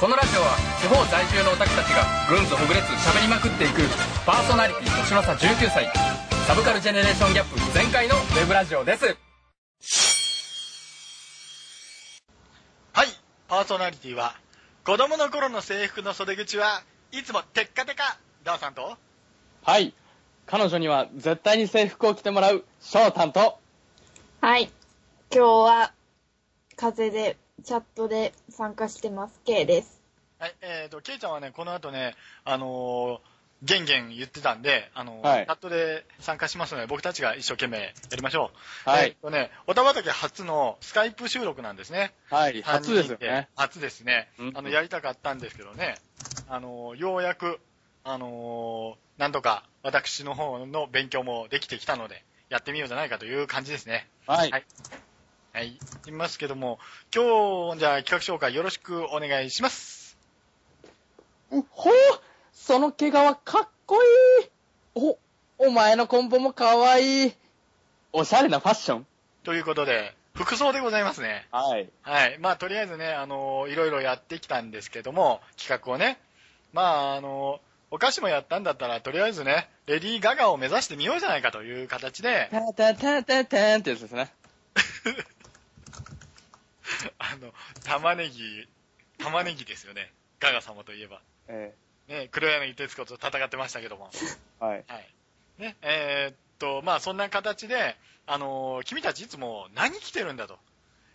このラジオは地方在住のオタクたちがぐんずほぐれつ喋りまくっていくパーソナリティ年の差19歳サブカルジェネレーションギャップ全開のウェブラジオですはい、パーソナリティは、子供の頃の制服の袖口はいつもテッカテカ、ダーさんと、はい。彼女には絶対に制服を着てもらう、翔太と、はい。今日は、風で、チャットで参加してます。K です。はい、えーと、ケイちゃんはね、この後ね、あのー、ゲンゲン言ってたんで、あのーはいチャットで参加しますので、僕たちが一生懸命やりましょう。はいえーとね、おたばたけ初のスカイプ収録なんですね。はい、初ですよね。初ですねうん。あの、やりたかったんですけどね、あのー、ようやく、あのー、なんとか私の方の勉強もできてきたので、やってみようじゃないかという感じですね。はい。はいはい。いますけども、今日、じゃあ企画紹介よろしくお願いします。うほうその毛皮かっこいいお、お前のコンボもかわいい。おしゃれなファッション。ということで、服装でございますね。はい。はい。まあ、とりあえずね、あのいろいろやってきたんですけども、企画をね。まあ、あのお菓子もやったんだったら、とりあえずね、レディー・ガガを目指してみようじゃないかという形で、タタタタタンってやつですね。あの、玉ねぎ、玉ねぎですよね。ガガ様といえば。えね、黒柳徹子と戦ってましたけども。え はい。はい。ね、えーっと、まあそんな形で、あのー君たちいつも何着てるんだと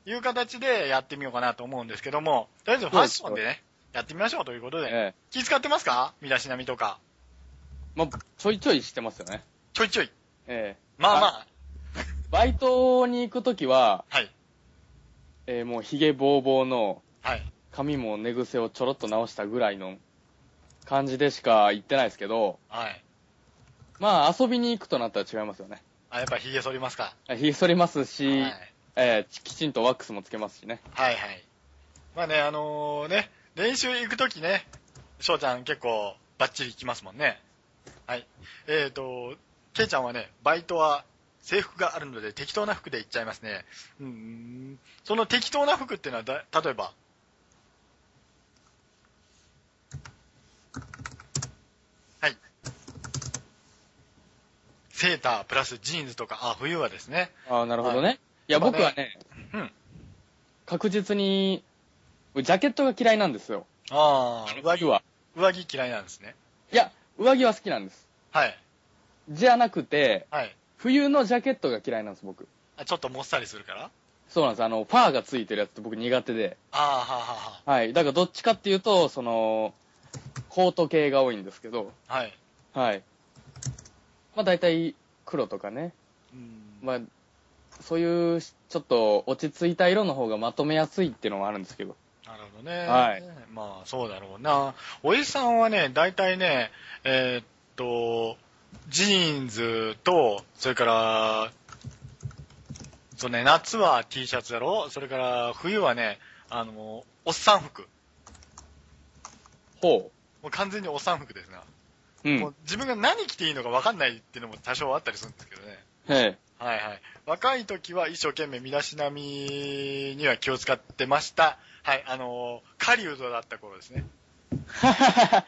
いう形でやってみようかなと思うんですけども、とりあえずファッションでね、やってみましょうということで、ええ気使ってますか？身だしなみとか。まあ、ちょいちょいしてますよね。ちょいちょい。ええまあまあ、バイトに行くときは、はい。えーもうヒゲボーボーの、はい。髪も寝癖をちょろっと直したぐらいの感じでしか行ってないですけど、はい。まあ遊びに行くとなったら違いますよね。あ、やっぱ髭剃りますか？ひげ剃りますはい。し、えーきちんとワックスもつけますしね。はいはい。まあね、あのーね、練習行くときね、翔ちゃん結構バッチリ行きますもんね。はい。えーと、ケイちゃんはね、バイトは制服があるので適当な服で行っちゃいますね。うーん。その適当な服っていうのはだ、例えば、はい。セータープラスジーンズとか、あ、冬はですね。ああ、なるほどね。いや、まあね僕はね、うん。確実に、ジャケットが嫌いなんですよ。ああ、上着は。上着嫌いなんですね。いや、上着は好きなんです。はい。じゃなくて、はい。冬のジャケットが嫌いなんです、僕。あちょっともっさりするから？そうなんです。あの、ファーがついてるやつって僕苦手で。ああ、はあ、ははい。だからどっちかっていうと、その、コート系が多いんですけど、あ、はあ。はい。はい。まあ大体黒とかね。うん。まあ、そういう、ちょっと落ち着いた色の方がまとめやすいっていうのもあるんですけど。なるほどね。はい。まあ、そうだろうな。おじさんはね、大体ね、えーっと、ジーンズと、それから、そうね、夏は T シャツだろそれから、冬はね、あの、おっさん服。ほもう完全におっさん服ですな。う。うん。もう自分が何着ていいのか分かんないっていうのも多少あったりするんですけどね。ええ。はいはい。若い時は一生懸命身だしなみには気を使ってました。はい、あのー、狩人だった頃ですね。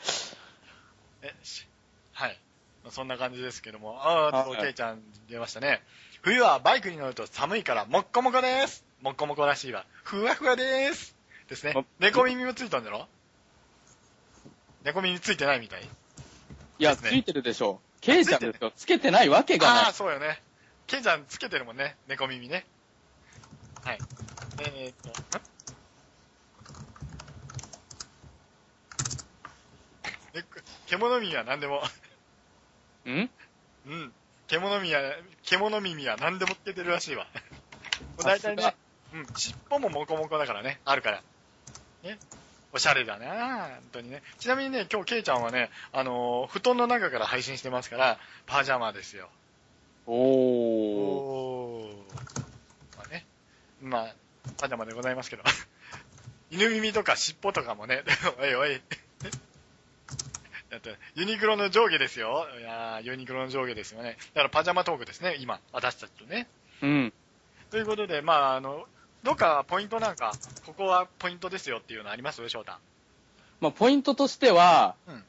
え、しはい。まあそんな感じですけども。ああ、はいケイちゃん出ましたね。冬はバイクに乗ると寒いから、もっこもこです。もっこもこらしいわ。ふわふわです。ですねま。猫耳もついたんだろ？猫耳ついてないみたい？いや、ねついてるでしょう。ケイちゃんですよ。つけてないわけがああ、ない。そうよね。ケンちゃんつけてるもんね。猫耳ね。はい。えー、っと、獣耳は何でも、ん？うん。獣耳は、獣耳は何でもつけてるらしいわ。もう大体さね、うん、尻尾もモコモコだからね、あるから。ね。おしゃれだな本当にね。ちなみにね、今日ケイちゃんはね、あのー布団の中から配信してますから、パジャマですよ。おー。おー。まあね。まあ、パジャマでございますけど。犬耳とか尻尾とかもね、おいおい。だって、ユニクロの上下ですよ。いやーユニクロの上下ですよね。だからパジャマトークですね、今、私たちとね。うん。ということで、まあ、あの、どっかポイントなんか、ここはポイントですよっていうのあります？翔太。まあ、ポイントとしては、うん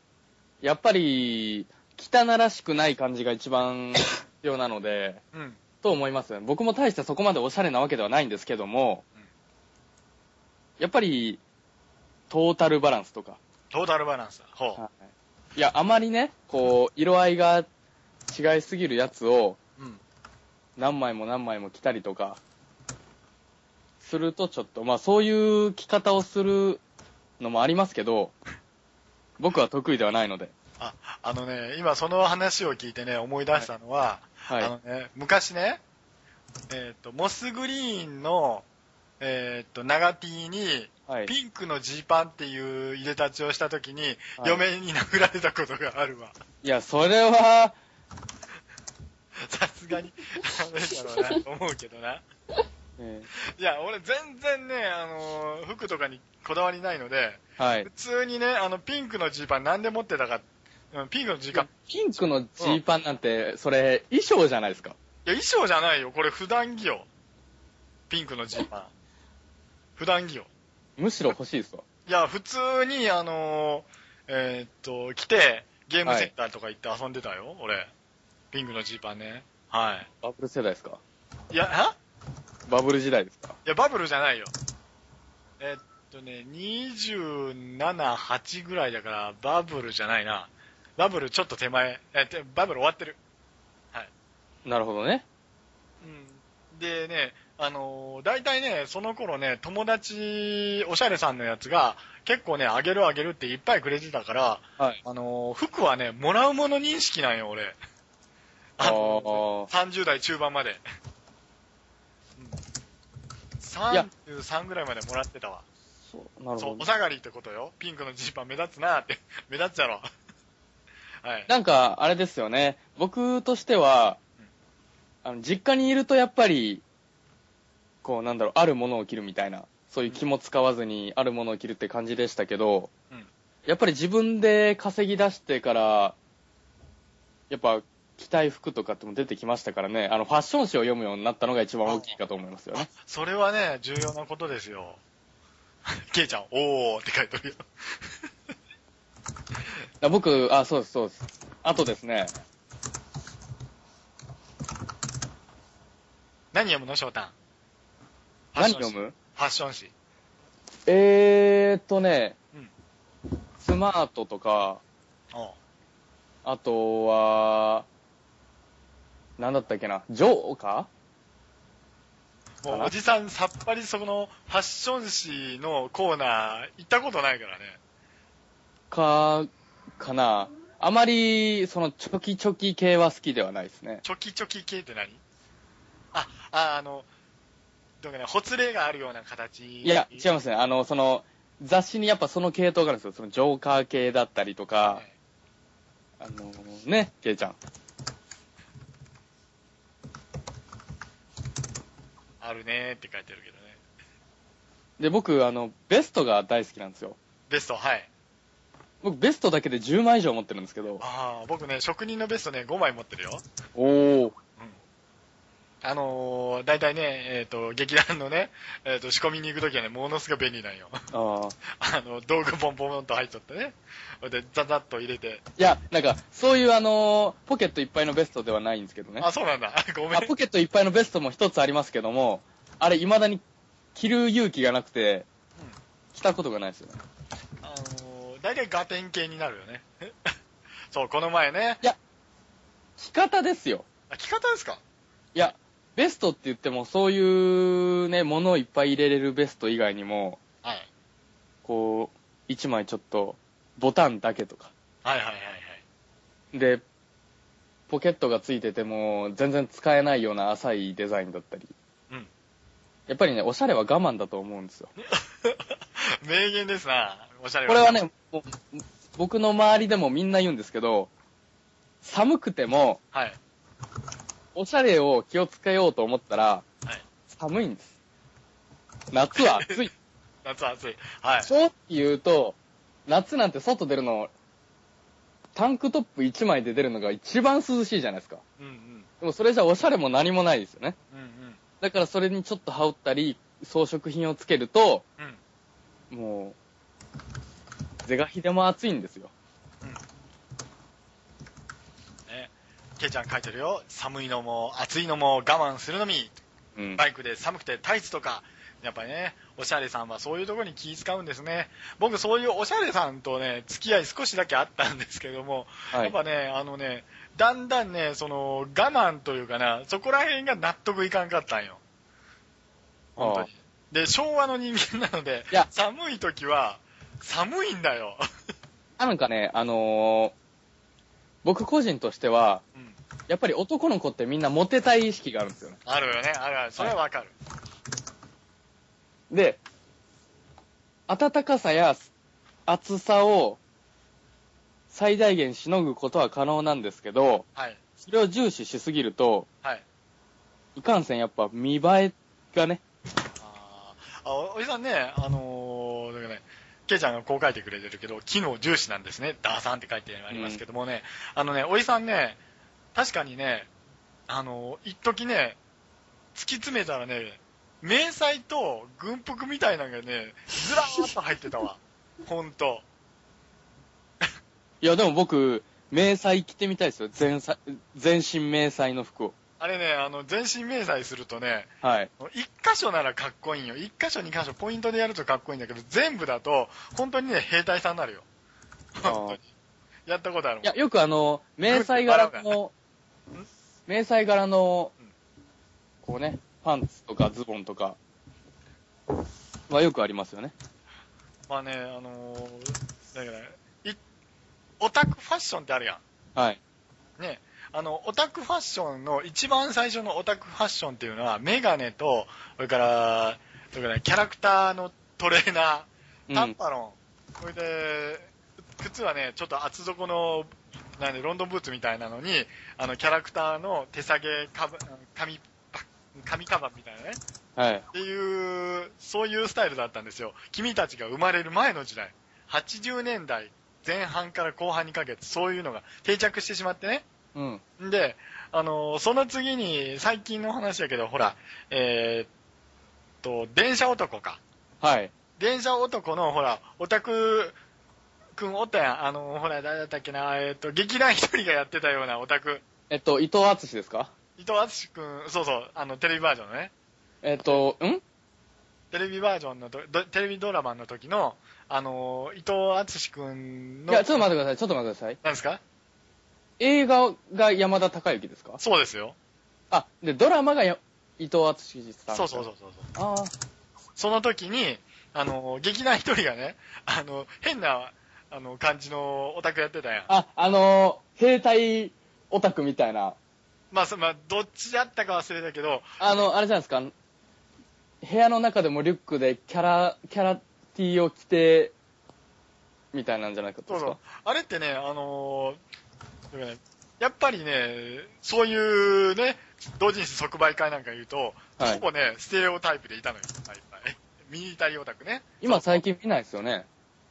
やっぱり、汚らしくない感じが一番必要なので、うん。と思います。僕も大してそこまでおしゃれなわけではないんですけども、うんやっぱり、トータルバランスとか。トータルバランスだ。ほう。いや、あまりね、こう、色合いが違いすぎるやつをうん。何枚も何枚も着たりとか、するとちょっと、まあそういう着方をするのもありますけど、僕は得意ではないので。あ、あのね、今その話を聞いてね、思い出したのは、はい。あのね、昔ね、えっ、と、モスグリーンの、えっ、と、長 T に、はい。ピンクのジーパンっていう入れ立ちをした時に、はい嫁に殴られたことがあるわ。いや、それは、さすがに、ダメだろうな、と思うけどな。えいや、俺全然ね、あのー服とかにこだわりないので、ーはい普。通にね、あの、ピンクのジーパンなんで持ってたか、うんピンクのジーパン、いピンクのジーパンなんて、それ、衣装じゃないですか。や、衣装じゃないよ。これ普段着よ。ピンクのジーパン。普段着よ。むしろ欲しいですわ。いや、普通に、あのーえーっと、来て、ゲームセンターとか行って遊んでたよ、俺。ピンクのジーパンね。はバブル世代ですか？い。いや、はバブル時代ですか？いや、バブルじゃないよ。えっとね、27、8ぐらいだから、バブルじゃないな。バブルちょっと手前。え、てバブル終わってる。なるほどね。うん。でね、あのー大体ね、その頃ね、友達、おしゃれさんのやつが、結構ね、あげるあげるっていっぱいくれてたから、はい。あのー服はね、もらうもの認識なんよ、俺。あのあ30代中盤まで。うん、いや33ぐらいまでもらってたわ。そう、なるそう、ほどお。下がりってことよ。ピンクのジーパン目立つなって。目立つやろ。はい。なんか、あれですよね。僕としては、あの、実家にいるとやっぱり、こう、なんだろう、あるものを着るみたいな、そういう気も使わずにあるものを着るって感じでしたけど、うんやっぱり自分で稼ぎ出してから、やっぱ、着たい服とかっても出てきましたからね、あの、ファッション誌を読むようになったのが一番大きいかと思いますよね。それはね、重要なことですよ。ケイちゃん、おーって書いてるよ。あ僕、あ、そうです、そうです。あとですね、何読むの翔太？何読む？ファッション誌。えーっとね、うんスマートとか、あとは、なんだったっけな、ジョーカか？なもうおじさんさっぱりそのファッション誌のコーナー行ったことないからね。ーか、かな。あまり、その、チョキチョキ系は好きではないですね。チョキチョキ系って何？あ、あ、あの、どうかね、ほつれがあるような形。いや、違いますね。あの、その、雑誌にやっぱその系統があるんですよ。その、ジョーカー系だったりとか、あのね、ケイちゃん。あるねーって書いてるけどね。で、僕、あの、ベストが大好きなんですよ。ベスト、はい。僕、ベストだけで10枚以上持ってるんですけど。ああ、僕ね、職人のベストね、5枚持ってるよ。おー。あのー、大体ね、えっ、と、劇団のね、えっ、と、仕込みに行くときはね、ものすごい便利なんよ。ああ。あの、道具ポンポンと入っとってね。それで、ザザッと入れて。いや、なんか、そういうあのポケットいっぱいのベストではないんですけどね。あ、そうなんだ。ごめん。あポケットいっぱいのベストも一つありますけども、あれ未だに着る勇気がなくて、着たことがないですよね。あのー、大体ガテン系になるよね。そう、この前ね。着方ですよ。あ、着方ですか？いや、ベストって言ってもそういうね、物をいっぱい入れれるベスト以外にも、はい。こう、一枚ちょっと、ボタンだけとか。はいはいはいはい。で、ポケットがついてても、全然使えないような浅いデザインだったり。うんやっぱりね、おしゃれは我慢だと思うんですよ。名言ですな。おしゃれこれはね、もう僕の周りでもみんな言うんですけど、寒くても、はい。おしゃれを気をつけようと思ったら、はい寒いんです。夏は暑い。夏暑い。はい。正直言うと、夏なんて外出るの、タンクトップ1枚で出るのが一番涼しいじゃないですか。うんうん。でもそれじゃおしゃれも何もないですよね。うんうん。だからそれにちょっと羽織ったり、装飾品をつけると、うん。もう、是が非でも暑いんですよ。ケイちゃん書いてるよ。寒いのも暑いのも我慢するのみ。うん。バイクで寒くてタイツとか、やっぱりね、おしゃれさんはそういうところに気使うんですね。僕そういうおしゃれさんとね、付き合い少しだけあったんですけども、はい。やっぱね、あのね、だんだんね、その、我慢というかな、そこら辺が納得いかんかったんよ。本当に。で、昭和の人間なのでいや、寒い時は、寒いんだよ。あなんかね、あのー僕個人としては、うん。やっぱり男の子ってみんなモテたい意識があるんですよね。あるよね、あるある。それはわかる。で、暖かさや暑さを最大限しのぐことは可能なんですけど、はい。それを重視しすぎると、はい。いかんせんやっぱ見栄えがね、あーあ、おおじさんね、あのー、ケイちゃんがこう書いてくれてるけど、機能重視なんですね。ダーさんって書いてありますけどもね、あのね、おじさんね、確かにね、あの、一時ね、突き詰めたらね、迷彩と軍服みたいなのがね、ずらーっと入ってたわ。ほんと。いやでも僕、迷彩着てみたいですよ。全全身迷彩の服を。あれね、あの、全身迷彩するとね、はい。一箇所ならかっこいいんよ。一箇所二箇所ポイントでやるとかっこいいんだけど、全部だと、本当にね、兵隊さんになるよ。本当に。やったことあるもん。いや、よくあの、迷彩柄の、迷彩柄のうん、こうね、パンツとかズボンとか、はよくありますよね。まあね、あのー、だから、い、オタクファッションってあるやはい。ん。ね。あの、オタクファッションの一番最初のオタクファッションっていうのは、メガネと、それから、それからキャラクターのトレーナー、うん。タンパロン、それで、靴はね、ちょっと厚底の、なんで、ロンドンブーツみたいなのに、あの、キャラクターの手提げカバ、紙、紙カバンみたいなね。はい。っていう、そういうスタイルだったんですよ。君たちが生まれる前の時代。80年代前半から後半にかけて、そういうのが定着してしまってね。うん。んで、あの、その次に、最近の話だけど、ほら、えーっと、電車男か。はい。電車男の、ほら、オタクくんおったやん。あの、ほら、誰だったっけな、えーっと、劇団一人がやってたようなオタク。えっと、伊藤敦ですか？伊藤敦くん、そうそう、あの、テレビバージョンのね。えっと、ん？テレビバージョンのと、どテレビドラマの時の、あの、伊藤敦くんの、いや、ちょっと待ってください。ちょっと待ってください。何ですか？映画が山田孝之ですか？そうですよ。あ、で、ドラマがや伊藤敦さん。そうそうそうそうそう。ああ。その時に、あの、劇団一人がね、あの、変な、あの、感じのオタクやってたやん。あ、あのー、兵隊オタクみたいな。まあ、そまあ、どっちだったか忘れたけど、あの、あれじゃないですか？部屋の中でもリュックでキャラ、キャラ T を着て、みたいなんじゃないか？とそうそう。あれってね、あのーだからねやっぱりね、そういうね、同人誌即売会なんか言うと、はいほぼね、ステレオタイプでいたのよ。はいはいミニタリーオタクね。今最近見ないですよね。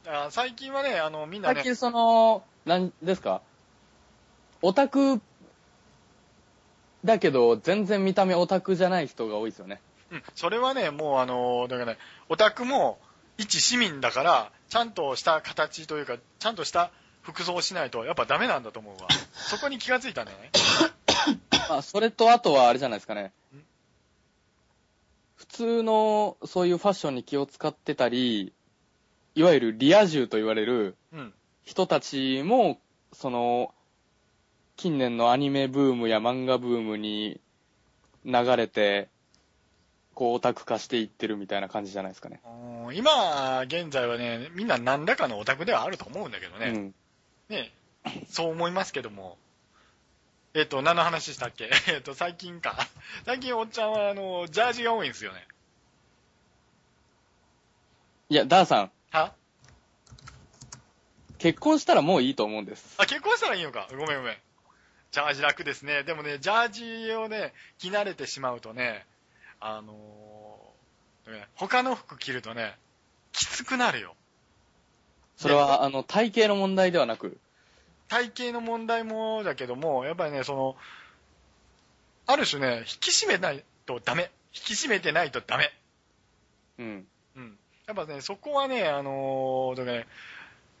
あ最近はね、あの、みんなね、最近その、なんですか？オタクだけど、全然見た目オタクじゃない人が多いですよね。うん、それはね、もうあの、だからね、オタクも一市民だから、ちゃんとした形というか、ちゃんとした服装をしないと、やっぱダメなんだと思うわ。そこに気がついたんだよね。まあ、それとあとはあれじゃないですかねん。普通のそういうファッションに気を使ってたり、いわゆるリア充と言われるうん。人たちも、その、近年のアニメブームや漫画ブームに流れて、こうオタク化していってるみたいな感じじゃないですかね。うん今、現在はね、みんな何らかのオタクではあると思うんだけどね。うん。ね、そう思いますけども。えっ、と、何の話したっけ？えっと、最近か。最近おっちゃんは、あの、ジャージが多いんですよね。いや、ダーさん、は？結婚したらもういいと思うんです。あ、結婚したらいいのか。ごめんごめん。ジャージ楽ですね。でもね、ジャージをね、着慣れてしまうとね、あのーね他の服着るとね、きつくなるよ。それは、あの、体型の問題ではなく、体型の問題もだけども、やっぱりね、その、ある種ね、引き締めないとダメ。引き締めてないとダメ。うん。うん。やっぱね、そこはね、あのーだからね、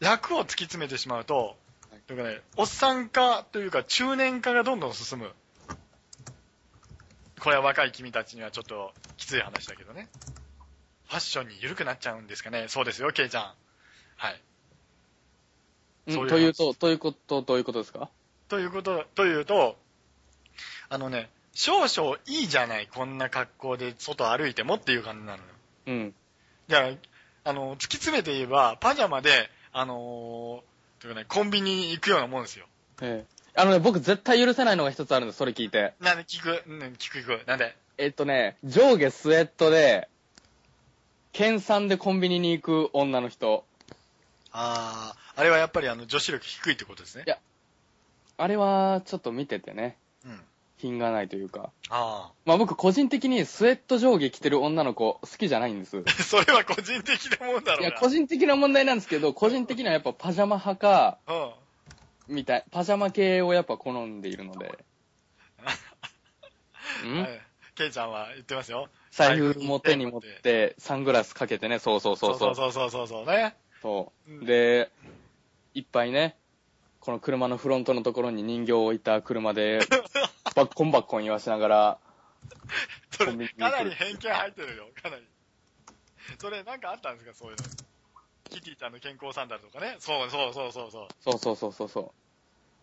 楽を突き詰めてしまうとはい、とかね、おっさん化というか中年化がどんどん進む。これは若い君たちにはちょっときつい話だけどね。ファッションに緩くなっちゃうんですかね。そうですよ、ケイちゃん。はい。そういううんというと、ということ、どういうことですか？ということ、というと、あのね、少々いいじゃない、こんな格好で外歩いてもっていう感じなのよ。うん。じゃあ、あの、突き詰めて言えば、パジャマで、あのー、というかね、コンビニに行くようなもんですよ。ええ。あのね、僕絶対許せないのが一つあるんです、それ聞いて。なんで聞く、うん、聞く聞く。なんで？えっとね、上下スウェットで、県産でコンビニに行く女の人。あー、あれはやっぱりあの、女子力低いってことですね？い。やあれは、ちょっと見ててね、うん。品がないというか。あまあ僕個人的にスウェット上下着てる女の子好きじゃないんです。ー。それは個人的なもんだろいうや、な。個人的な問題なんですけど、個人的にはやっぱパジャマ派か、うん。みたい、パジャマ系をやっぱ好んでいるので。ん？はいケイちゃんは言ってますよ。財布も手に持って、サングラスかけてね、そうそうそうそう。そうそうそうそうね。そううんで、いっぱいね、この車のフロントのところに人形を置いた車で、バッコンバッコン言わしながら、それ、かなり偏見入ってるよ、かなり。それ、なんかあったんですか、そういうの。キティちゃんの健康サンダルとかね。そうそうそうそうそ。そうそうそうそうそ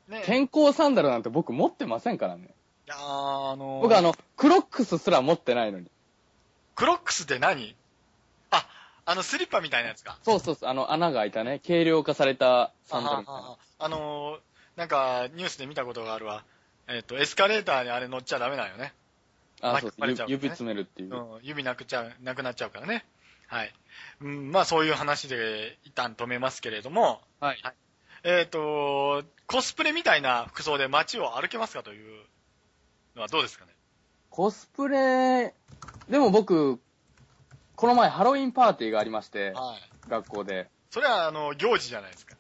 うねう。健康サンダルなんて僕持ってませんからね。いやーあのー僕あの、クロックスすら持ってないのに。クロックスって何？あ、あのスリッパみたいなやつか。そうそうそう、あの穴が開いたね、軽量化されたサンダルみたいな。ああのーなんか、ニュースで見たことがあるわ。えっ、と、エスカレーターにあれ乗っちゃダメなんよね。あ、そう巻き込まれちゃう指詰めるっていう。うん、指なくちゃう、なくなっちゃうからね。はい。うん、まあそういう話で一旦止めますけれども、はい。えっ、と、コスプレみたいな服装で街を歩けますかというのはどうですかね？コスプレ、でも僕、この前ハロウィンパーティーがありまして、はい。学校で。それはあの、行事じゃないですか。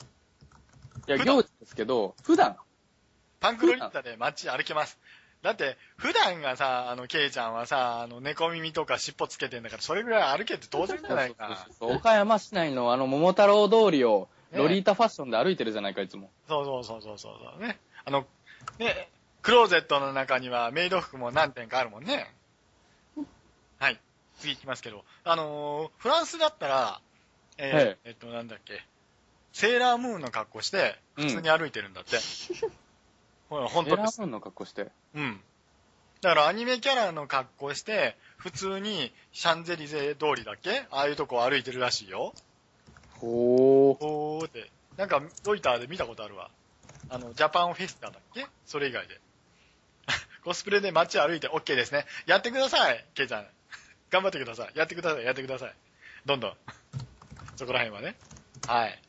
いや、行事ですけど、普段、パンクロリッタで街歩けます。だって、普段がさ、あの、ケイちゃんはさ、あの、猫耳とか尻尾つけてんだから、それぐらい歩けって当然じゃないかな。そう岡山市内のあの桃太郎通りをねロリータファッションで歩いてるじゃないか、いつも。そうそうそうそうそうそうね。あの、ね、クローゼットの中にはメイド服も何点かあるもんね。はい。次行きますけど。あのーフランスだったら、えーはいえっと、なんだっけ。セーラームーンの格好して、普通に歩いてるんだって。ほら、本当です。エラームーンの格好して。うん。だからアニメキャラの格好して、普通にシャンゼリゼ通りだっけああいうとこ歩いてるらしいよ。ほー。おーって。なんか、ロイターで見たことあるわ。あの、ジャパンフェスタだっけそれ以外で。コスプレで街歩いて OK ですね。やってください、ケイちゃん。頑張ってください。やってください、やってください。どんどん。そこら辺はね。はい。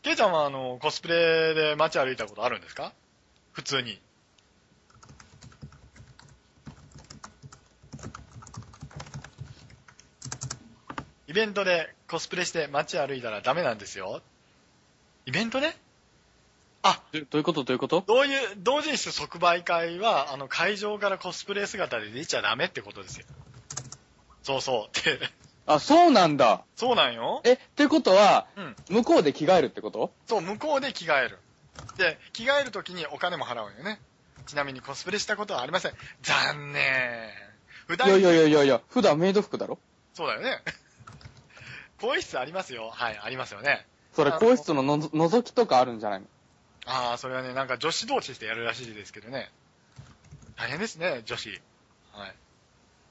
ケイちゃんは、あの、コスプレで街歩いたことあるんですか？普通に。イベントでコスプレして街歩いたらダメなんですよ。イベントねあ、どどういうこと？どういうこと？どういう、同人誌即売会は、あの、会場からコスプレ姿で出ちゃダメってことですよ。そうそう。って、あ、そうなんだ。そうなんよ。え、ってことは、うん。向こうで着替えるってこと？そう、向こうで着替える。で、着替えるときにお金も払うんよね。ちなみにコスプレしたことはありません。残念。普段いやいやいやいや普段メイド服だろ？そうだよね。更衣室ありますよ。はい、ありますよね。それ、更衣室ののぞ覗きとかあるんじゃないの？ああ、それはね、なんか女子同士してやるらしいですけどね。大変ですね、女子。はい。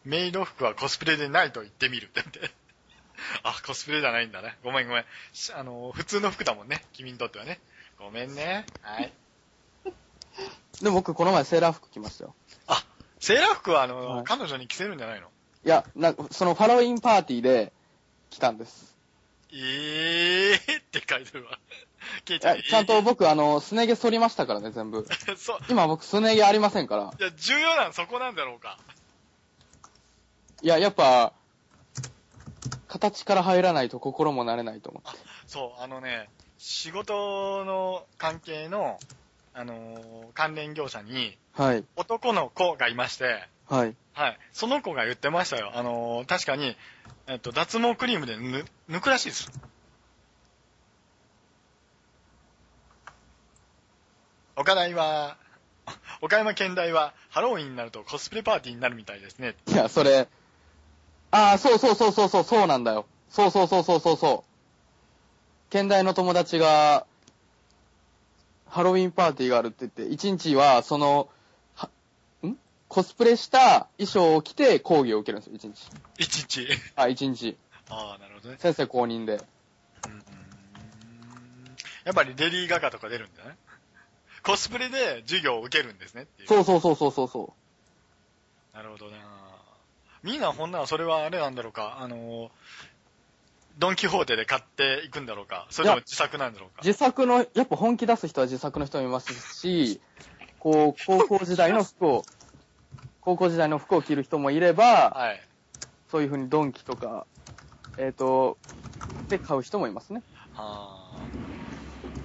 メイド服はコスプレでないと言ってみるって言って。あ、コスプレじゃないんだね。ごめんごめん。しあの、普通の服だもんね。君にとってはね。ごめんね。はい。でも僕、この前セーラー服着ましたよ。あ、セーラー服はあの、はい彼女に着せるんじゃないの？いや、なんか、そのハロウィンパーティーで着たんです。えーって書いてるわ。ケイいちゃんや、ちゃんと僕、あの、すね毛剃りましたからね、全部。えーそう。今僕、すね毛ありませんから。いや、重要なのそこなんだろうか。いや、やっぱ、形から入らないと心も慣れないと思って。そう、あのね、仕事の関係の、あのー、関連業者に、はい。男の子がいまして、はい。はい。その子が言ってましたよ。あのー、確かに、えっと、脱毛クリームでぬ、抜くらしいです。岡大は、岡山県大は、ハロウィンになるとコスプレパーティーになるみたいですね。いや、それ、ああ、そうそうそうそうそう、そうなんだよ。そうそうそうそうそうそう。県大の友達が、ハロウィンパーティーがあるって言って、一日は、その、は、ん？コスプレした衣装を着て講義を受けるんですよ、一日。一日？あ、一日。ああ、なるほどね。先生公認で。うんやっぱりレディー・ガガとか出るんだね。コスプレで授業を受けるんですねっていう。そうそうそうそうそうそなるほどなみんなほんならそれはあれなんだろうか、あの、ドンキホーテで買っていくんだろうか、それとも自作なんだろうかう。。自作の、やっぱ本気出す人は自作の人もいますし、こう、高校時代の服を、高校時代の服を着る人もいれば、はい。そういう風にドンキとか、えっ、と、で買う人もいますね。はあ。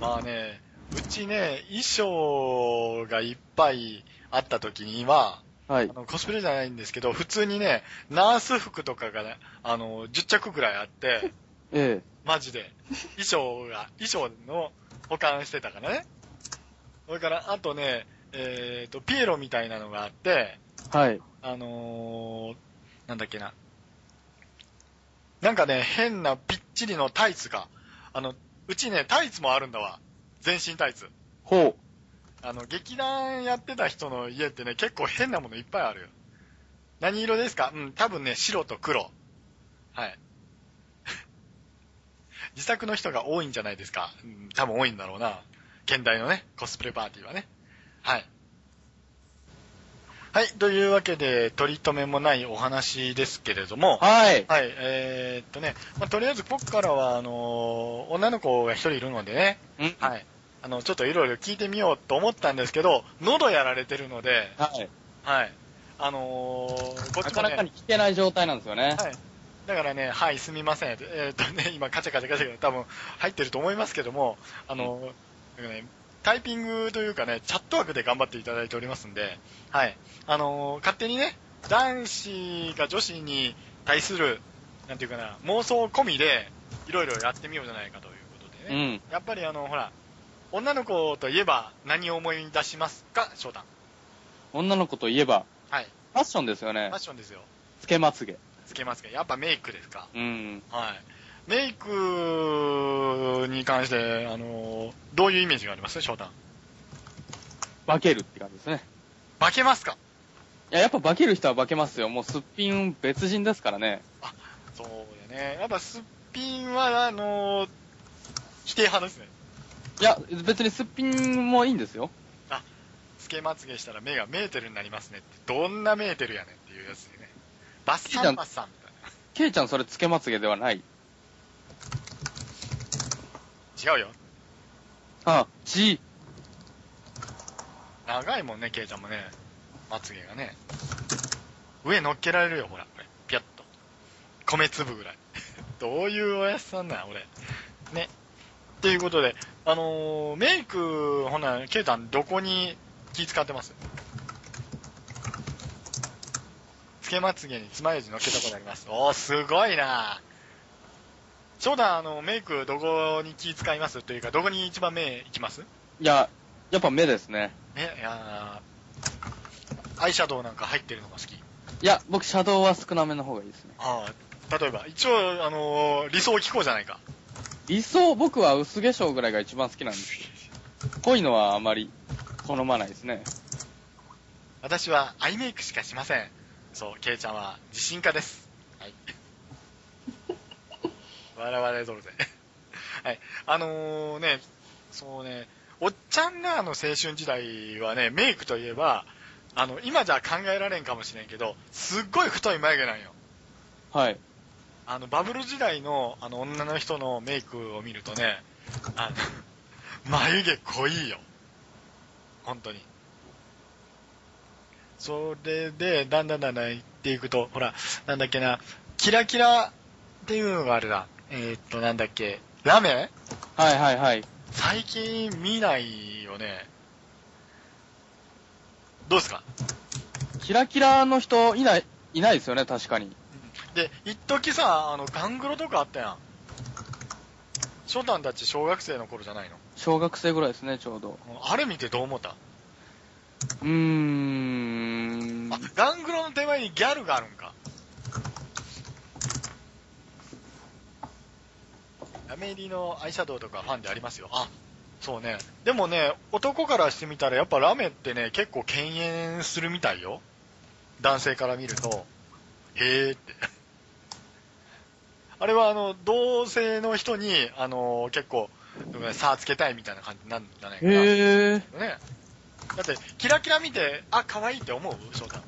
まあね、うちね、衣装がいっぱいあった時には、はいあ。のコスプレじゃないんですけど、普通にね、ナース服とかがね、あの、10着くらいあって、えマジで。衣装が、衣装の保管してたからね。それから、あとね、えっ、と、ピエロみたいなのがあって、えはい。あのー、なんだっけな。なんかね、変なぴっちりのタイツが、あの、うちね、タイツもあるんだわ。全身タイツ。ほあの、劇団やってた人の家ってね、結構変なものいっぱいあるよ。何色ですか？うん、多分ね、白と黒。はい。自作の人が多いんじゃないですか？うん、多分多いんだろうな。現代のね、コスプレパーティーはね。はい。はい、というわけで、取り留めもないお話ですけれども、う。はい。はい、えーっとね、まあ、とりあえず僕からは、あのー女の子が一人いるのでね、んはい。あの、ちょっといろいろ聞いてみようと思ったんですけど、喉やられてるので、はい。はい。あのー、こっちもね、なかなかに聞けない状態なんですよね。はい。だからね、はい、すみません。えーっとね、今、カチャカチャカチャ多分入ってると思いますけども、あのーなんかね、タイピングというかね、チャットワークで頑張っていただいておりますんで、はい。あのー勝手にね、男子が女子に対する、なんていうかな、妄想込みで、いろいろやってみようじゃないかということでね。うん。やっぱりあの、ほら、女の子といえば何を思い出しますか？翔太。女の子といえば、はい。ファッションですよねファッ。ションですよ。つけまつげ。つけますけど、やっぱメイクですか？うん。はい。メイクに関して、あの、どういうイメージがあります？翔太。化けるって感じですね。化けますか？いや、やっぱ化ける人は化けますよ。もうすっぴん別人ですからね。そうだね。やっぱすっぴんは、あの、否定派ですね。いや、別にすっぴんもいいんですよ。つけまつげしたら目がメーテルになりますねって。どんなメーテルやねんっていうやつでね。バッサンバッサンみたいケイちゃんそれつけまつげではない。な。違うよ。あ、G。長いもんね、ケイちゃんもね。まつげがね。上乗っけられるよ、ほら。これ。ピャッと。米粒ぐらい。どういうおやつさんなんや、俺。ね。っていうことで、あのーメイク、ほな、ケイちゃんどこに気使ってます？つけまつげに爪楊枝乗っけたことあります。おー、すごいな翔太、あの、メイクどこに気使いますというか、どこに一番目いきます？いや、やっぱ目ですね。ね、いやーアイシャドウなんか入ってるのが好き。いや、僕、シャドウは少なめの方がいいですね。ああ、例えば、一応、あのー理想を聞こうじゃないか。理想、僕は薄化粧ぐらいが一番好きなんですよ。濃いのはあまり好まないですね。私はアイメイクしかしません。そう、ケイちゃんは自信家です。はい。笑われとるぜ。はい。あのー、ね、そうね、おっちゃんらの青春時代はね、メイクといえば、あの、今じゃ考えられんかもしれんけど、すっごい太い眉毛なんよ。はい。あの、バブル時代の、あの、女の人のメイクを見るとね、あの、眉毛濃いよ。本当に。それで、だんだんだんだん言っていくと、ほら、なんだっけな、キラキラっていうのがあるな。えーっと、なんだっけ、ラメ？はいはいはい。最近見ないよね。どうですか？キラキラの人いない、いないですよね、確かに。で、一時さ、あの、ガングロとかあったやん。翔太たち小学生の頃じゃないの？小学生ぐらいですね、ちょうど。あれ見てどう思った、うーん。あ、ガングロの手前にギャルがあるんか。ラメ入りのアイシャドウとかファンでありますよ。あ、そうね。でもね、男からしてみたらやっぱラメってね、結構敬遠するみたいよ。男性から見ると、へーって。あれはあの、同性の人に、あの、結構、差つけたいみたいな感じなんじゃないかな。へえ。ね。だって、キラキラ見て、あ、可愛いって思う？翔太。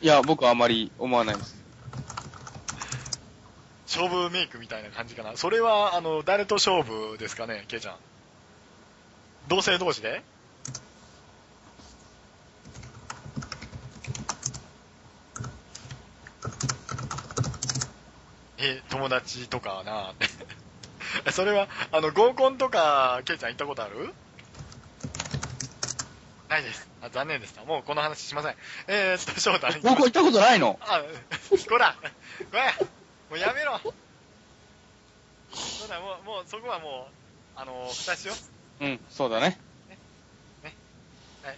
いや、僕はあまり思わないです。勝負メイクみたいな感じかな。それは、あの、誰と勝負ですかね、ケイちゃん。同性同士で？え、友達とかなって。それは、あの、合コンとか、ケイちゃん行ったことある？ないです。あ残念でした。もうこの話しません。えーっと、翔太。合コン行ったことないの？あ、こら、こら、もうやめろ。そうだ、もう、もう、そこはもう、あの、蓋しよう。うん、そうだね。はい。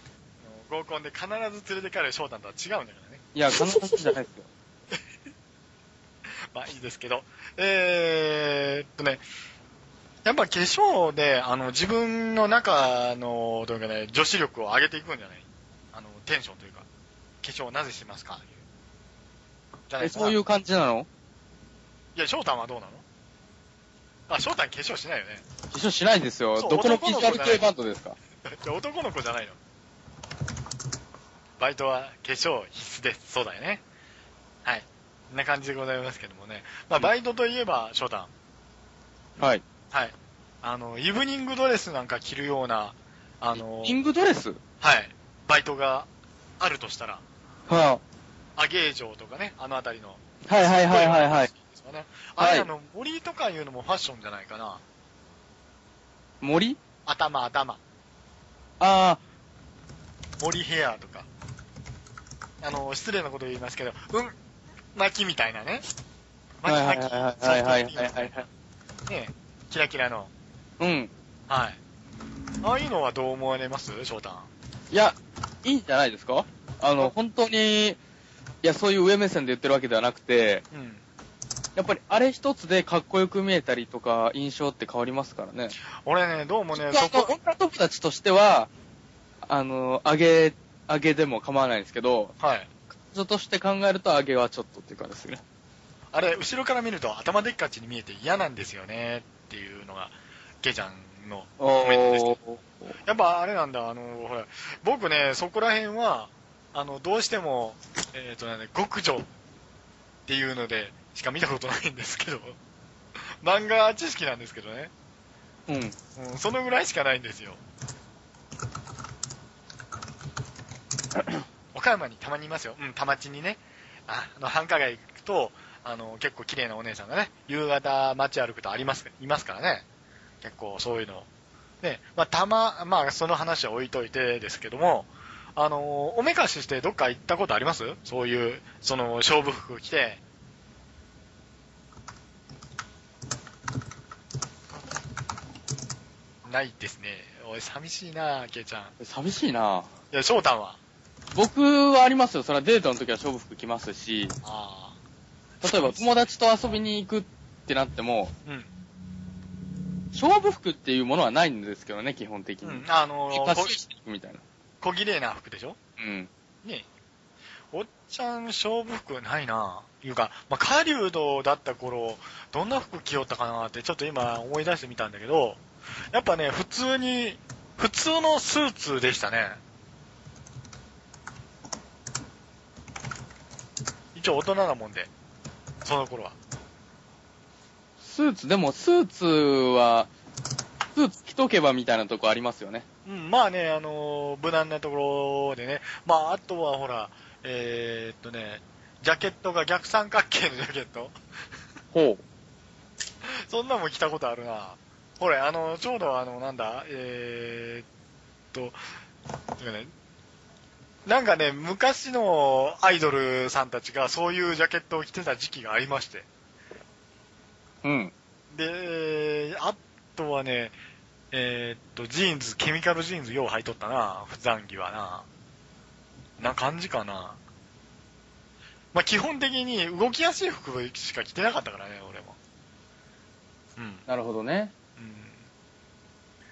あの合コンで必ず連れて帰る翔太とは違うんだからね。いや、こんな話じゃないですよ。まあいいですけど。えーっとね、やっぱ化粧で、あの、自分の中の、どういうかね、女子力を上げていくんじゃない？あの、テンションというか、化粧をなぜしますか？じゃないえ、ですか。そういう感じなの？いや、翔太はどうなの？あ、翔太化粧しないよね。化粧しないですよ。どこのビジュアル系バンドですか？じゃあ男の子じゃないのバイトは化粧必須です。そうだよね。はい。な感じでございますけどもね。まあ、バイトといえば、翔太。はい。はい。あの、イブニングドレスなんか着るような、あの、イングドレス？はい。バイトがあるとしたら、はアゲー城とかね、あの辺りの。あ、はいはいはいはいはい。ですかね。あれ、あの、森とかいうのもファッションじゃないかな。森？頭、頭。あ森ヘアとか。あの、失礼なこと言いますけど、うん、巻きみたいなね。あ、はい巻きはい巻き、はいはいはいはいはい。ね、キラキラの。うん。はい。ああいうのはどう思われます？翔太。いや、いいんじゃないですか？あの、本当に、いや、そういう上目線で言ってるわけではなくて、うん。やっぱりあれ一つでかっこよく見えたりとか、印象って変わりますからね。俺ね、どうもね、そこ、女友達としては、あの、上げ、上げでも構わないんですけど、はい。女として考えると上げはちょっとっていうかですね。あれ、後ろから見ると頭でっかちに見えて嫌なんですよねっていうのが、ケイちゃんのコメントでした。やっぱあれなんだ、あの、ほら、僕ね、そこら辺は、あの、どうしても、えっ、とね、極女っていうのでしか見たことないんですけど、漫画知識なんですけどね、うん。うん、そのぐらいしかないんですよ。岡山にたまにいますよ。うん、田町にね。ああの、繁華街行くと、あの、結構綺麗なお姉さんがね、夕方街歩くとあります、いますからね。結構そういうの。ね、まあ、たま、まあ、その話は置いといてですけども、あの、おめかししてどっか行ったことあります？そういう、その、勝負服着て。ないですね。おい、寂しいなケイちゃん。寂しいないや、翔太は。僕はありますよ。それはデートの時は勝負服着ますし、あ例えば友達と遊びに行くってなっても、あ。うん。勝負服っていうものはないんですけどね、基本的に。うん、あのこ一発していくみたいな。小綺麗な服でしょ？うん。ねおっちゃん勝負服ないないうか、まあ、狩人だった頃、どんな服着よったかなってちょっと今思い出してみたんだけど、やっぱね、普通に、普通のスーツでしたね。一応大人なもんで、その頃は。スーツ、でもスーツは、スーツ着とけばみたいなとこありますよね。うん、まあね、あの無難なところでね、まあ、あとはほら、えー、っとね、ジャケットが逆三角形のジャケットほ そんなもん着たことあるな。ほれ、あの、ちょうどあの、なんだ、えー、っと、ね、なんかね、昔のアイドルさんたちがそういうジャケットを着てた時期がありまして。う。うん。で、あとはね、えーっと、ジーンズ、ケミカルジーンズよう履いとったな、普段着はな。な感じかな。まあ、基本的に動きやすい服しか着てなかったからね、俺も。うん。なるほどね。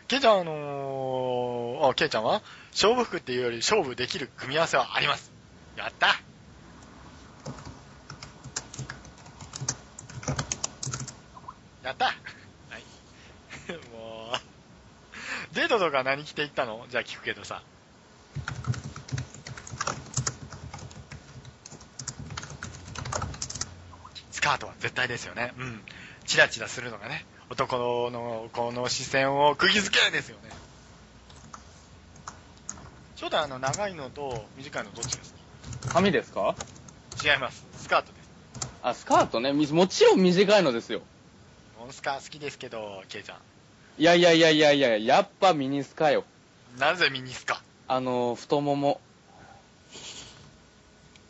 ケイちゃん、あのー、あ、ケイちゃんは？勝負服っていうより勝負できる組み合わせはあります。やったやったはい。もう、デートとか何着て行ったの？じゃあ聞くけどさ。スカートは絶対ですよね。うん。チラチラするのがね、男のこの視線を釘付けですよね。翔太あの、長いのと短いのどっちです髪ですか？か違います。スカートです。あ、スカートね。みもちろん短いのですよ。モンスカー好きですけど、ケイちゃん。いやいやいやいやいや、やっぱミニスカよ。なぜミニスカ？あの、太もも。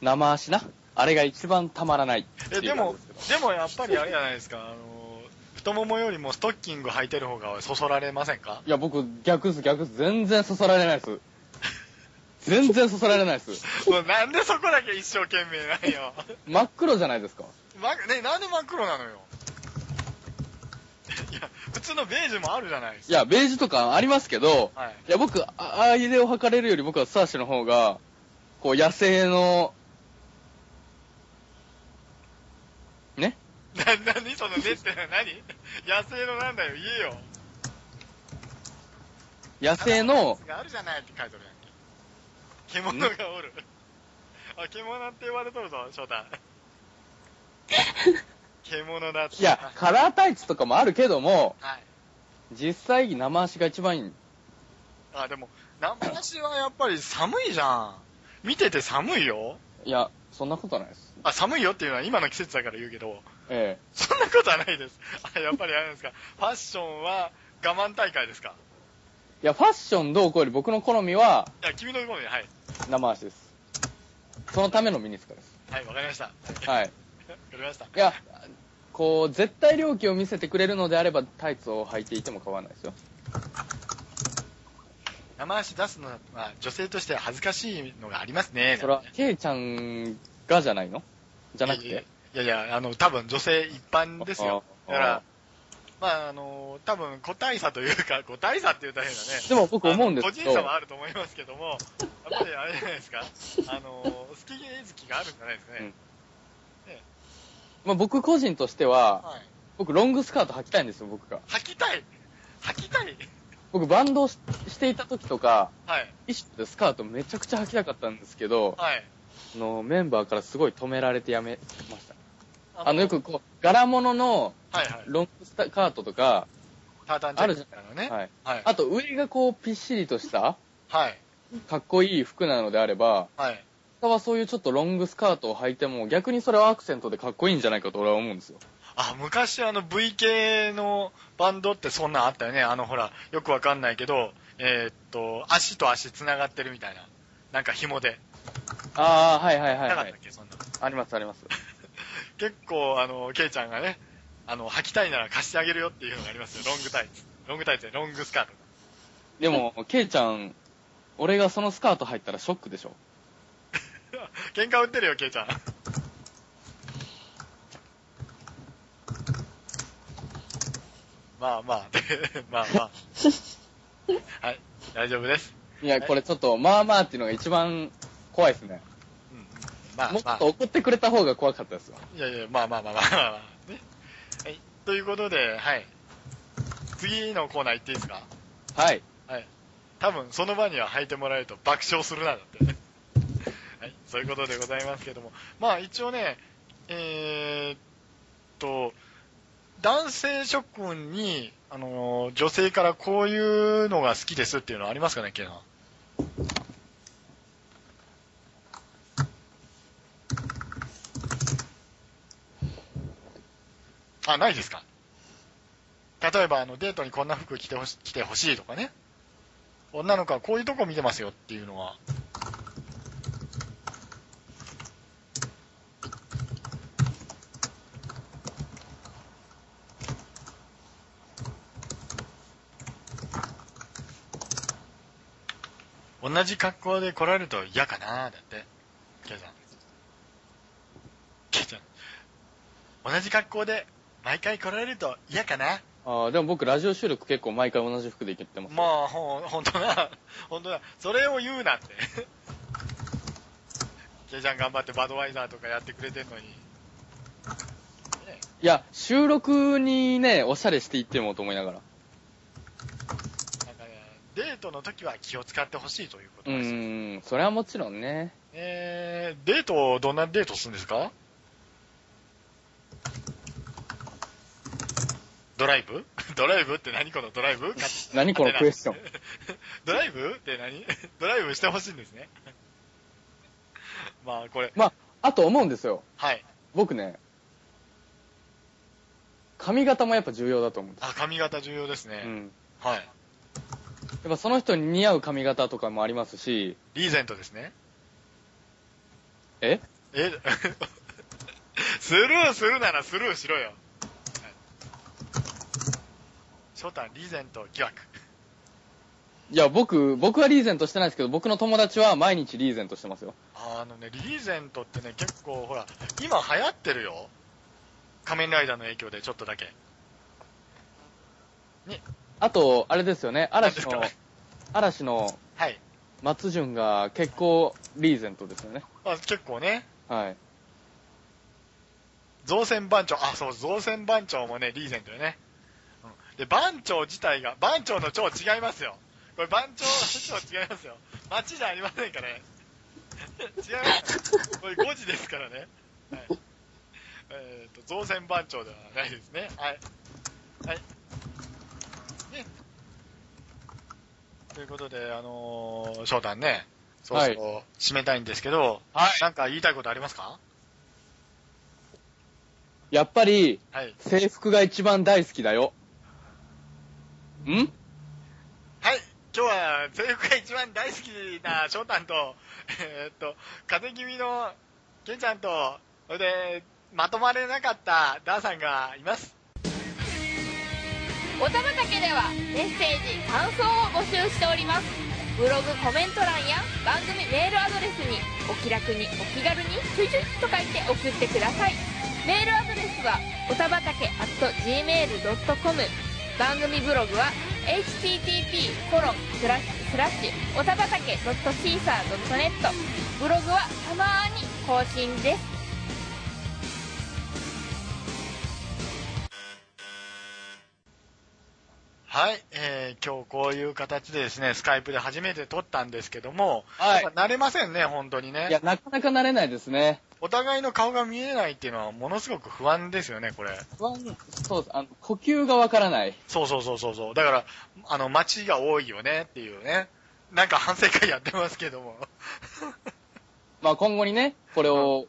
生足な。あれが一番たまらないいうえ、でもでもやっぱりあれじゃないですか、あの、太ももよりもストッキング履いてる方がそそられませんか？いや、僕、逆っす、逆っす。全然そそられないです。全然そそられないです。もうなんでそこだけ一生懸命なんよ？真っ黒じゃないですか。ま、ね、なんで真っ黒なのよ？いや、普通のベージュもあるじゃないですか。いや、ベージュとかありますけど、はい。いや、僕、あああいうでを測れるより僕はスターシュの方が、こう、野生の、な、なにそのねって何？野生のなんだよ、言えよ。野生の、があるじゃないって書いてるやんけ。獣がおる。あ、獣って呼ばれとるぞ、翔太。獣だって。いや、カラータイツとかもあるけども、はい。実際生足が一番いい。あ、でも、生足はやっぱり寒いじゃん。見てて寒いよ。いや、そんなことないです。あ、寒いよっていうのは今の季節だから言うけど、えそんなことはないです。あ、やっぱりあれですか。ファッションは我慢大会ですか？えいや、ファッションどうこうより僕の好みはいや、君の好みはい。生足です。そのためのミニスカです。はい、わかりました。わはい。かりました。いや、こう、絶対料金を見せてくれるのであれば、タイツを履いていても構わないですよ。生足出すのは女性としては恥ずかしいのがありますね。それは、ケイちゃんがじゃないの？じゃなくて？いやいや、あの、多分女性一般ですよ。あだから、まあ、あの、多分個体差というか、個体差って言ったら変だね。でも僕思うんですけど個人差はあると思いますけども、やっぱりあれじゃないですか、あの、好き好きがあるんじゃないですかね。まあ、僕個人としては、はい。僕ロングスカート履きたいんですよ、僕が。履きたい？履きたい？僕バンドをししていた時とか、はい。一緒でスカートめちゃくちゃ履きたかったんですけど、はい。あのメンバーからすごい止められてやめました。あの、よくこう、柄物の。ロングスカートとか、タータンジャケットみたいなのね。はい。はい。あと上がこう、ぴっしりとした、はい。かっこいい服なのであれば、はい。他はそういうちょっとロングスカートを履いても、逆にそれはアクセントでかっこいいんじゃないかと俺は思うんですよ。あ、昔あの V 系のバンドってそんなんあったよね。あのほら、よくわかんないけど、えーっと、足と足繋がってるみたいな。なんか紐で。ああ、はいはいはい、はいなかったっ。け、そんなの。ありますあります。結構、あの、ケイちゃんがね、あの、履きたいなら貸してあげるよっていうのがありますよ。ロングタイツ。ロングタイツでロングスカート。でも、ケイちゃん、俺がそのスカート入ったらショックでしょ？喧嘩売ってるよ、ケイちゃん。まあまあ、まあまあ。はい、大丈夫です。いや、これちょっと、まあまあっていうのが一番怖いですね。うん、まあまあもっと。怒ってくれた方が怖かったですわ。いやいや、まあまあまあまあまあまあ、ね。はい。ということで、はい。次のコーナー行っていいですか？はい。はい。多分、その場には履いてもらえると爆笑するな、だってね。はい。そういうことでございますけども。まあ、一応ね、えー、っと、男性諸君に、あのー女性からこういうのが好きですっていうのはありますかね、ケイさん？あ、ないですか。例えば、あの、デートにこんな服着てほし着てほしいとかね。女の子はこういうとこ見てますよっていうのは。同じ格好で来られると嫌かなだって。ケイちゃん。ケイちゃん。同じ格好で毎回来られると嫌かな？ああ、でも僕ラジオ収録結構毎回同じ服で行ってます。まあ、ほん、ほんとだ。ほんとだ。それを言うなって。ケイちゃん頑張ってバドワイザーとかやってくれてんのに。ねいや、収録にね、おしゃれしていってもと思いながら。なんかね、デートの時は気を使ってほしいということうです。ーん、それはもちろんね。えー、デート、どんなデートするんですか？ドライブ？ドライブって何このドライブ？何このクエスチョン？ドライブって何？ドライブしてほしいんですね。まあ、これ、まあ、あと思うんですよ。はい。僕ね、髪型もやっぱ重要だと思うんです。あ、髪型重要ですね。うん。はい。やっぱその人に似合う髪型とかもありますし、リーゼントですね。え？え？スルーするならスルーしろよ。はいショタン、リーゼント疑惑。いや、僕、僕はリーゼントしてないですけど、僕の友達は毎日リーゼントしてますよ。あのね、リーゼントってね、結構、ほら、今流行ってるよ。仮面ライダーの影響でちょっとだけ。あと、あれですよね、嵐の嵐のはい。松潤が結構リーゼントですよね。あ結構ね、はい。造船番長、あ、そう、造船番長もね、リーゼントよね。うんで、番長自体が、番長の長違いますよ。これ番長の長違いますよ。町じゃありませんからね。違います。これ5時ですからね。はい。えっ、と、造船番長ではないですね。はい。はい。ね。ということで、あのー、翔太ね、そうそう、締めたいんですけど、はいなんか言いたいことありますか？やっぱり、はい。制服が一番大好きだよ。ん？はい。今日は制服が一番大好きな翔太と、えーっと、風邪気味のケンちゃんと、それで、まとまれなかったダーさんがいます。おたまたけではメッセージ感想を募集しておりますブログコメント欄や番組メールアドレスにお気楽にお気軽にチュイチュイと書いて送ってくださいメールアドレスはおたばたけ gmail.com 番組ブログは http コロンスラッシュスラッシュおたばたけ .caesar.net ブログはたまーに更新ですはい。えー、今日こういう形でですね、スカイプで初めて撮ったんですけども、はい慣れませんね、本当にね。いや、なかなか慣れないですね。お互いの顔が見えないっていうのはものすごく不安ですよね、これ。不安、そうです。あの、呼吸がわからない。そうそうそうそうそう。だから、あの、街が多いよねっていうね。なんか反省会やってますけども。まあ今後にね、これを、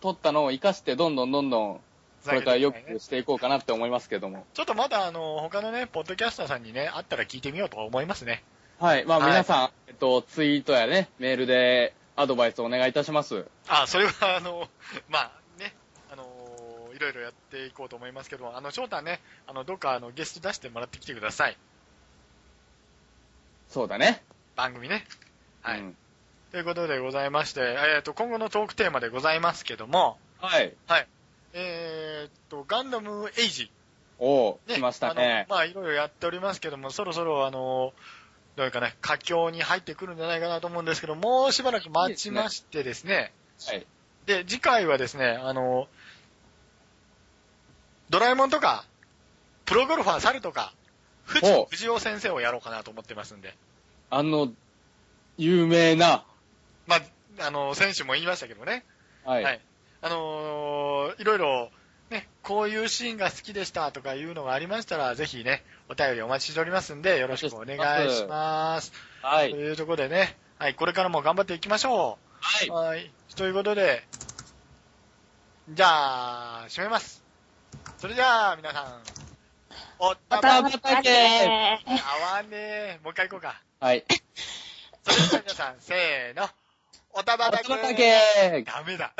取ったのを活かして、どんどんどんどん、これから良くしていこうかなって思いますけども。ちょっとまだあの、他のね、ポッドキャスターさんにね、あったら聞いてみようと思いますね。はい。まあはい皆さん、えっと、ツイートやね、メールでアドバイスお願いいたします。あ、それはあの、まあね、あのいろいろやっていこうと思いますけども、あの、翔太ね、あの、どっかあの、ゲスト出してもらってきてください。そうだね。番組ね。はい。うんということでございまして、えっ、と、今後のトークテーマでございますけども、はい。はい。えーっと、ガンダムエイジ。おー、ね、来ましたねあの。まあ、いろいろやっておりますけども、そろそろ、あの、どういうかね、佳境に入ってくるんじゃないかなと思うんですけど、もうしばらく待ちましてですね、はい。で次回はですね、あの、ドラえもんとか、プロゴルファー猿とか、藤お藤尾先生をやろうかなと思ってますんで、あの、有名な、まあ、あの、選手も言いましたけどね、はい。はい。あのーいろいろ、ね、こういうシーンが好きでしたとかいうのがありましたら、ぜひね、お便りお待ちしておりますんで、よろしくお願いします。はい。というところでね、はい、これからも頑張っていきましょう。はい。はい。ということで、じゃあ、締めます。それじゃあ、皆さん、おたば、たけあわねえ。もう一回行こうか。はい。それじゃあ皆さん、せーの。おたばたけおたばたけダメだ。